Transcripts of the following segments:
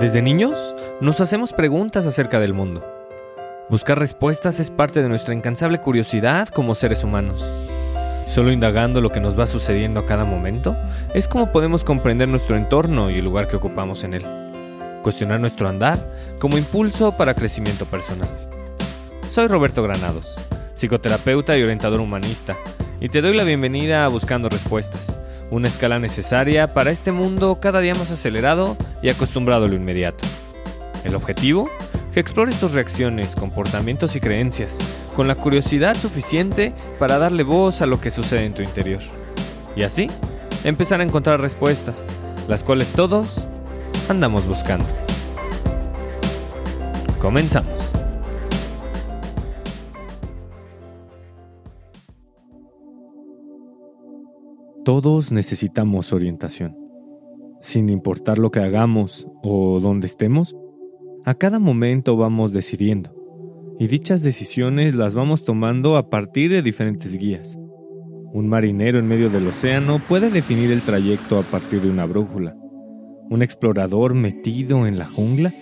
Desde niños nos hacemos preguntas acerca del mundo. Buscar respuestas es parte de nuestra incansable curiosidad como seres humanos. Solo indagando lo que nos va sucediendo a cada momento es como podemos comprender nuestro entorno y el lugar que ocupamos en él. Cuestionar nuestro andar como impulso para crecimiento personal. Soy Roberto Granados, psicoterapeuta y orientador humanista, y te doy la bienvenida a Buscando Respuestas una escala necesaria para este mundo cada día más acelerado y acostumbrado a lo inmediato. El objetivo, que explores tus reacciones, comportamientos y creencias, con la curiosidad suficiente para darle voz a lo que sucede en tu interior. Y así, empezar a encontrar respuestas, las cuales todos andamos buscando. Comenzamos. Todos necesitamos orientación. Sin importar lo que hagamos o dónde estemos, a cada momento vamos decidiendo, y dichas decisiones las vamos tomando a partir de diferentes guías. Un marinero en medio del océano puede definir el trayecto a partir de una brújula. Un explorador metido en la jungla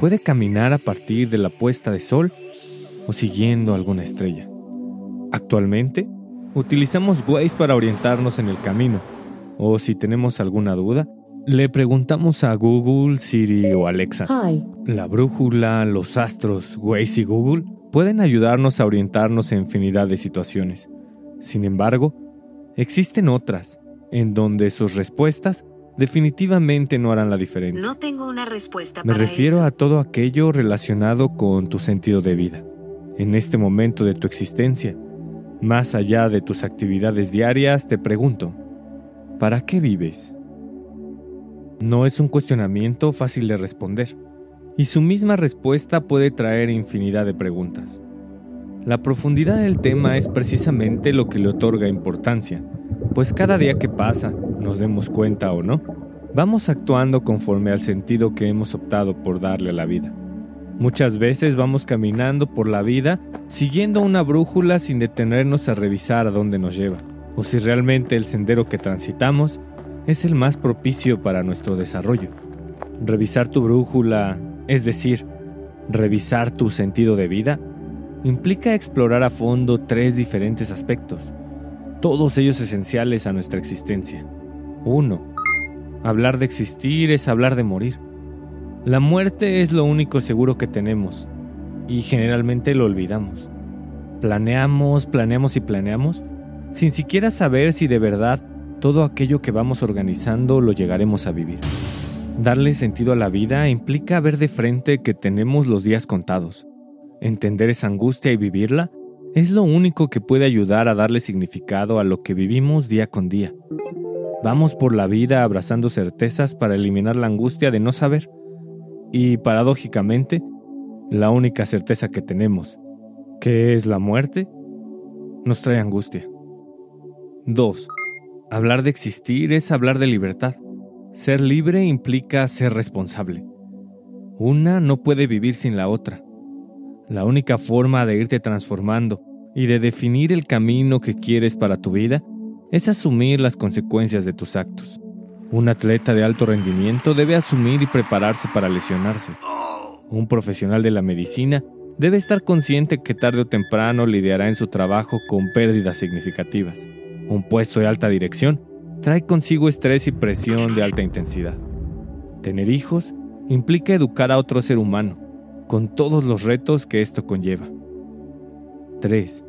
puede caminar a partir de la puesta de sol o siguiendo alguna estrella. Actualmente, Utilizamos Waze para orientarnos en el camino, o si tenemos alguna duda, le preguntamos a Google, Siri o Alexa. La brújula, los astros, Waze y Google pueden ayudarnos a orientarnos en infinidad de situaciones. Sin embargo, existen otras, en donde sus respuestas definitivamente no harán la diferencia. No tengo una respuesta. Me refiero a todo aquello relacionado con tu sentido de vida. En este momento de tu existencia, más allá de tus actividades diarias, te pregunto, ¿para qué vives? No es un cuestionamiento fácil de responder, y su misma respuesta puede traer infinidad de preguntas. La profundidad del tema es precisamente lo que le otorga importancia, pues cada día que pasa, nos demos cuenta o no, vamos actuando conforme al sentido que hemos optado por darle a la vida. Muchas veces vamos caminando por la vida siguiendo una brújula sin detenernos a revisar a dónde nos lleva, o si realmente el sendero que transitamos es el más propicio para nuestro desarrollo. Revisar tu brújula, es decir, revisar tu sentido de vida, implica explorar a fondo tres diferentes aspectos, todos ellos esenciales a nuestra existencia. 1. Hablar de existir es hablar de morir. La muerte es lo único seguro que tenemos y generalmente lo olvidamos. Planeamos, planeamos y planeamos sin siquiera saber si de verdad todo aquello que vamos organizando lo llegaremos a vivir. Darle sentido a la vida implica ver de frente que tenemos los días contados. Entender esa angustia y vivirla es lo único que puede ayudar a darle significado a lo que vivimos día con día. Vamos por la vida abrazando certezas para eliminar la angustia de no saber y paradójicamente, la única certeza que tenemos, que es la muerte, nos trae angustia. 2. Hablar de existir es hablar de libertad. Ser libre implica ser responsable. Una no puede vivir sin la otra. La única forma de irte transformando y de definir el camino que quieres para tu vida es asumir las consecuencias de tus actos. Un atleta de alto rendimiento debe asumir y prepararse para lesionarse. Un profesional de la medicina debe estar consciente que tarde o temprano lidiará en su trabajo con pérdidas significativas. Un puesto de alta dirección trae consigo estrés y presión de alta intensidad. Tener hijos implica educar a otro ser humano, con todos los retos que esto conlleva. 3.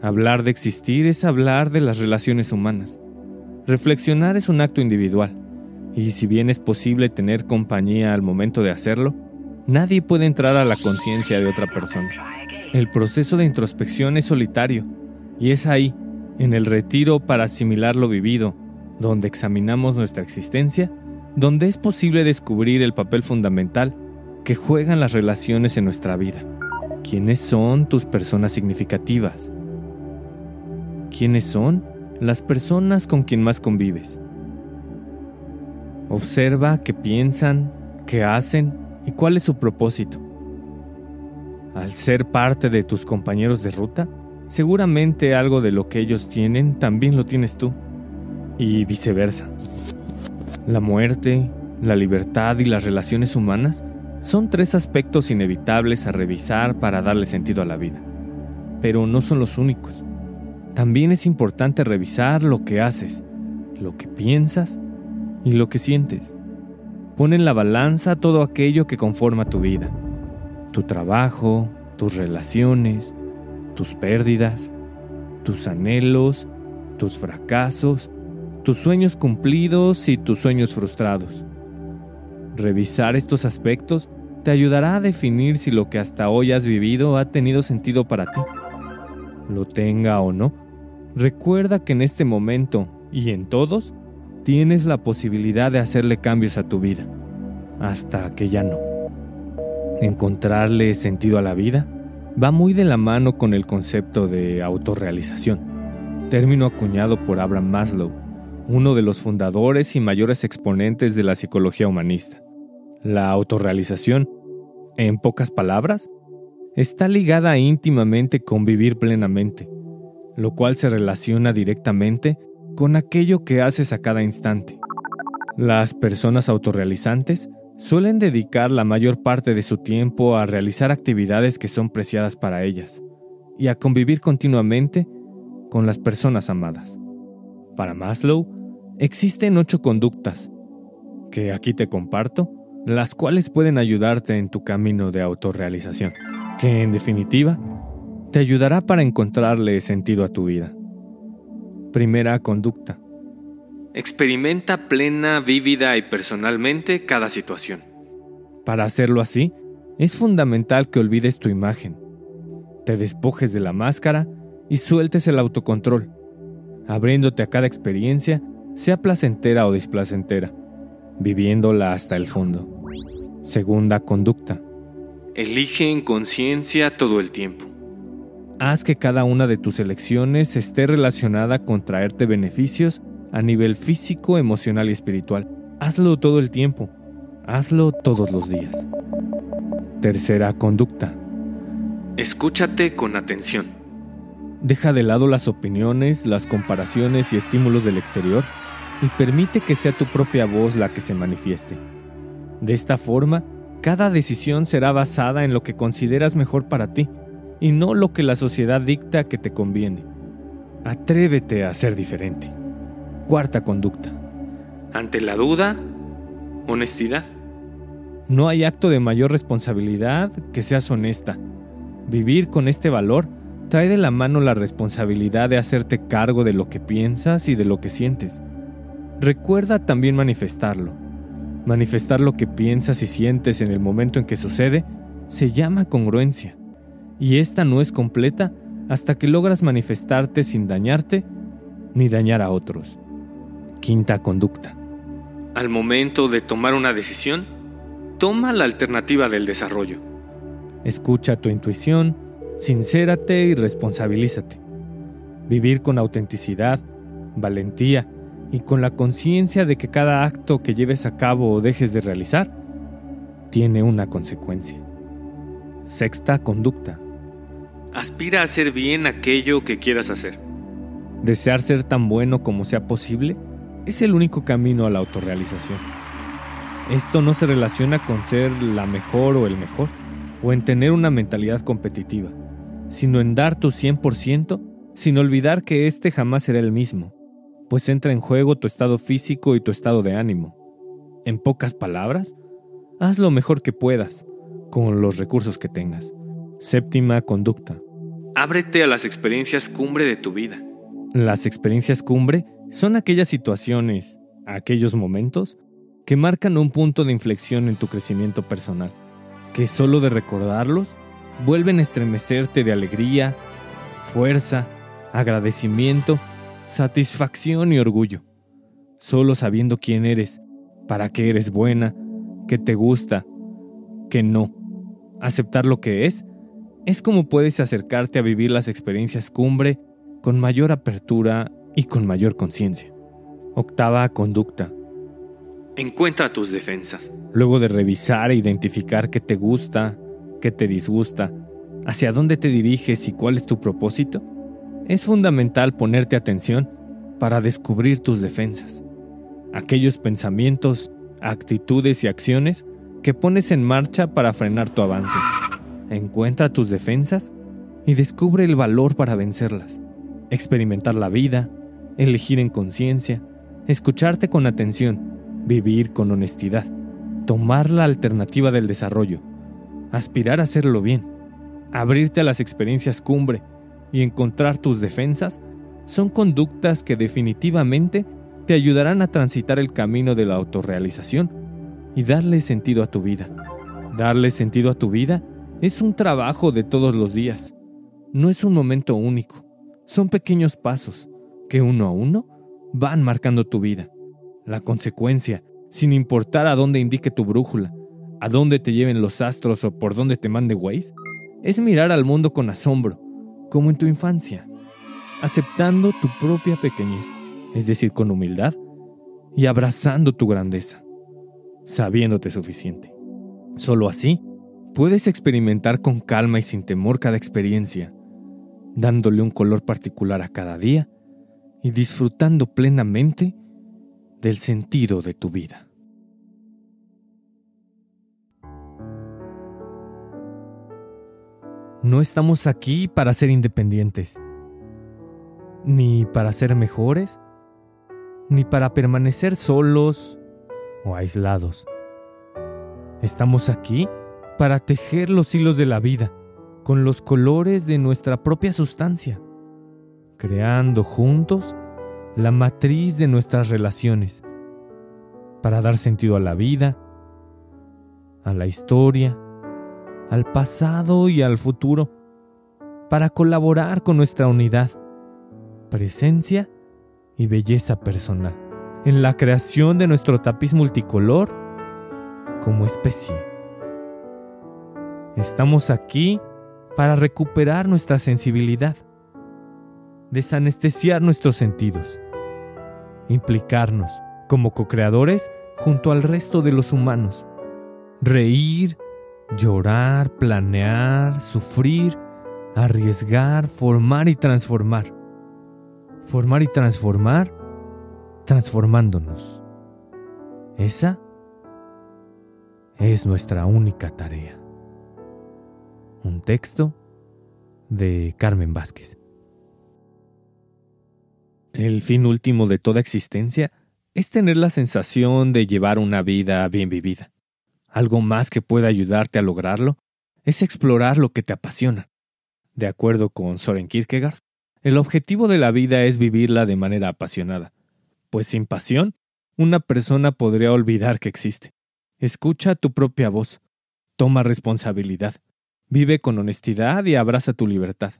Hablar de existir es hablar de las relaciones humanas. Reflexionar es un acto individual, y si bien es posible tener compañía al momento de hacerlo, nadie puede entrar a la conciencia de otra persona. El proceso de introspección es solitario, y es ahí, en el retiro para asimilar lo vivido, donde examinamos nuestra existencia, donde es posible descubrir el papel fundamental que juegan las relaciones en nuestra vida. ¿Quiénes son tus personas significativas? ¿Quiénes son las personas con quien más convives. Observa qué piensan, qué hacen y cuál es su propósito. Al ser parte de tus compañeros de ruta, seguramente algo de lo que ellos tienen también lo tienes tú, y viceversa. La muerte, la libertad y las relaciones humanas son tres aspectos inevitables a revisar para darle sentido a la vida. Pero no son los únicos. También es importante revisar lo que haces, lo que piensas y lo que sientes. Pon en la balanza todo aquello que conforma tu vida. Tu trabajo, tus relaciones, tus pérdidas, tus anhelos, tus fracasos, tus sueños cumplidos y tus sueños frustrados. Revisar estos aspectos te ayudará a definir si lo que hasta hoy has vivido ha tenido sentido para ti. Lo tenga o no, recuerda que en este momento y en todos tienes la posibilidad de hacerle cambios a tu vida, hasta que ya no. Encontrarle sentido a la vida va muy de la mano con el concepto de autorrealización, término acuñado por Abraham Maslow, uno de los fundadores y mayores exponentes de la psicología humanista. La autorrealización, en pocas palabras, está ligada íntimamente con vivir plenamente, lo cual se relaciona directamente con aquello que haces a cada instante. Las personas autorrealizantes suelen dedicar la mayor parte de su tiempo a realizar actividades que son preciadas para ellas y a convivir continuamente con las personas amadas. Para Maslow, existen ocho conductas, que aquí te comparto, las cuales pueden ayudarte en tu camino de autorrealización, que en definitiva te ayudará para encontrarle sentido a tu vida. Primera conducta. Experimenta plena, vívida y personalmente cada situación. Para hacerlo así, es fundamental que olvides tu imagen, te despojes de la máscara y sueltes el autocontrol, abriéndote a cada experiencia, sea placentera o displacentera viviéndola hasta el fondo. Segunda conducta. Elige en conciencia todo el tiempo. Haz que cada una de tus elecciones esté relacionada con traerte beneficios a nivel físico, emocional y espiritual. Hazlo todo el tiempo. Hazlo todos los días. Tercera conducta. Escúchate con atención. Deja de lado las opiniones, las comparaciones y estímulos del exterior y permite que sea tu propia voz la que se manifieste. De esta forma, cada decisión será basada en lo que consideras mejor para ti y no lo que la sociedad dicta que te conviene. Atrévete a ser diferente. Cuarta conducta. Ante la duda, honestidad. No hay acto de mayor responsabilidad que seas honesta. Vivir con este valor trae de la mano la responsabilidad de hacerte cargo de lo que piensas y de lo que sientes. Recuerda también manifestarlo. Manifestar lo que piensas y sientes en el momento en que sucede se llama congruencia, y esta no es completa hasta que logras manifestarte sin dañarte ni dañar a otros. Quinta conducta. Al momento de tomar una decisión, toma la alternativa del desarrollo. Escucha tu intuición, sincérate y responsabilízate. Vivir con autenticidad, valentía y con la conciencia de que cada acto que lleves a cabo o dejes de realizar tiene una consecuencia. Sexta conducta. Aspira a hacer bien aquello que quieras hacer. Desear ser tan bueno como sea posible es el único camino a la autorrealización. Esto no se relaciona con ser la mejor o el mejor, o en tener una mentalidad competitiva, sino en dar tu 100% sin olvidar que este jamás será el mismo, pues entra en juego tu estado físico y tu estado de ánimo. En pocas palabras, haz lo mejor que puedas, con los recursos que tengas. Séptima conducta. Ábrete a las experiencias cumbre de tu vida. Las experiencias cumbre son aquellas situaciones, aquellos momentos, que marcan un punto de inflexión en tu crecimiento personal, que solo de recordarlos vuelven a estremecerte de alegría, fuerza, agradecimiento satisfacción y orgullo, solo sabiendo quién eres, para qué eres buena, que te gusta, que no. Aceptar lo que es es como puedes acercarte a vivir las experiencias cumbre con mayor apertura y con mayor conciencia. Octava conducta. Encuentra tus defensas. Luego de revisar e identificar qué te gusta, qué te disgusta, hacia dónde te diriges y cuál es tu propósito, es fundamental ponerte atención para descubrir tus defensas, aquellos pensamientos actitudes y acciones que pones en marcha para frenar tu avance. Encuentra tus defensas y descubre el valor para vencerlas. Experimentar la vida, elegir en conciencia, escucharte con atención, vivir con honestidad, tomar la alternativa del desarrollo, aspirar a hacerlo bien, abrirte a las experiencias cumbre y encontrar tus defensas son conductas que definitivamente te ayudarán a transitar el camino de la autorrealización y darle sentido a tu vida. Darle sentido a tu vida es un trabajo de todos los días. No es un momento único. Son pequeños pasos que uno a uno van marcando tu vida. La consecuencia, sin importar a dónde indique tu brújula, a dónde te lleven los astros o por dónde te mande Waze, es mirar al mundo con asombro, como en tu infancia, aceptando tu propia pequeñez, es decir, con humildad, y abrazando tu grandeza, sabiéndote suficiente. Solo así puedes experimentar con calma y sin temor cada experiencia, dándole un color particular a cada día y disfrutando plenamente del sentido de tu vida. No estamos aquí para ser independientes, ni para ser mejores, ni para permanecer solos o aislados. Estamos aquí para tejer los hilos de la vida con los colores de nuestra propia sustancia, creando juntos la matriz de nuestras relaciones, para dar sentido a la vida, a la historia, al pasado y al futuro, para colaborar con nuestra unidad, presencia y belleza personal, en la creación de nuestro tapiz multicolor como especie. Estamos aquí para recuperar nuestra sensibilidad, desanestesiar nuestros sentidos implicarnos como co-creadores junto al resto de los humanos. Reír, llorar, planear, sufrir, arriesgar, formar y transformar. Formar y transformar, transformándonos. Esa es nuestra única tarea. Un texto de Carmen Vázquez. El fin último de toda existencia es tener la sensación de llevar una vida bien vivida. Algo más que pueda ayudarte a lograrlo es explorar lo que te apasiona. De acuerdo con Soren Kierkegaard, el objetivo de la vida es vivirla de manera apasionada, pues sin pasión, una persona podría olvidar que existe. Escucha tu propia voz, toma responsabilidad, vive con honestidad y abraza tu libertad,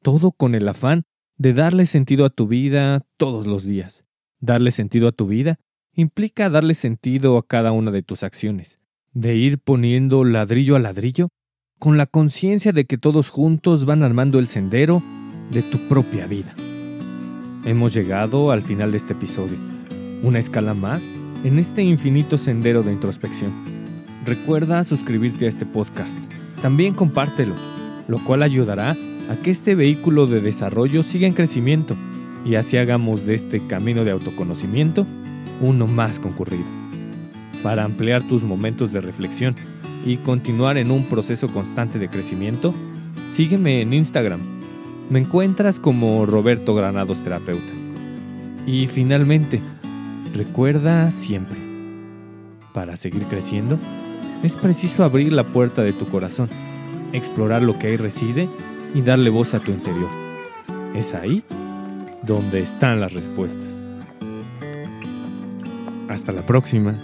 todo con el afán de darle sentido a tu vida todos los días. Darle sentido a tu vida implica darle sentido a cada una de tus acciones, de ir poniendo ladrillo a ladrillo con la conciencia de que todos juntos van armando el sendero de tu propia vida. Hemos llegado al final de este episodio, una escala más en este infinito sendero de introspección. Recuerda suscribirte a este podcast. También compártelo, lo cual ayudará a que este vehículo de desarrollo siga en crecimiento y así hagamos de este camino de autoconocimiento uno más concurrido. Para ampliar tus momentos de reflexión y continuar en un proceso constante de crecimiento, sígueme en Instagram. Me encuentras como Roberto Granados Terapeuta. Y finalmente, recuerda siempre, para seguir creciendo, es preciso abrir la puerta de tu corazón, explorar lo que ahí reside y darle voz a tu interior. Es ahí donde están las respuestas. Hasta la próxima.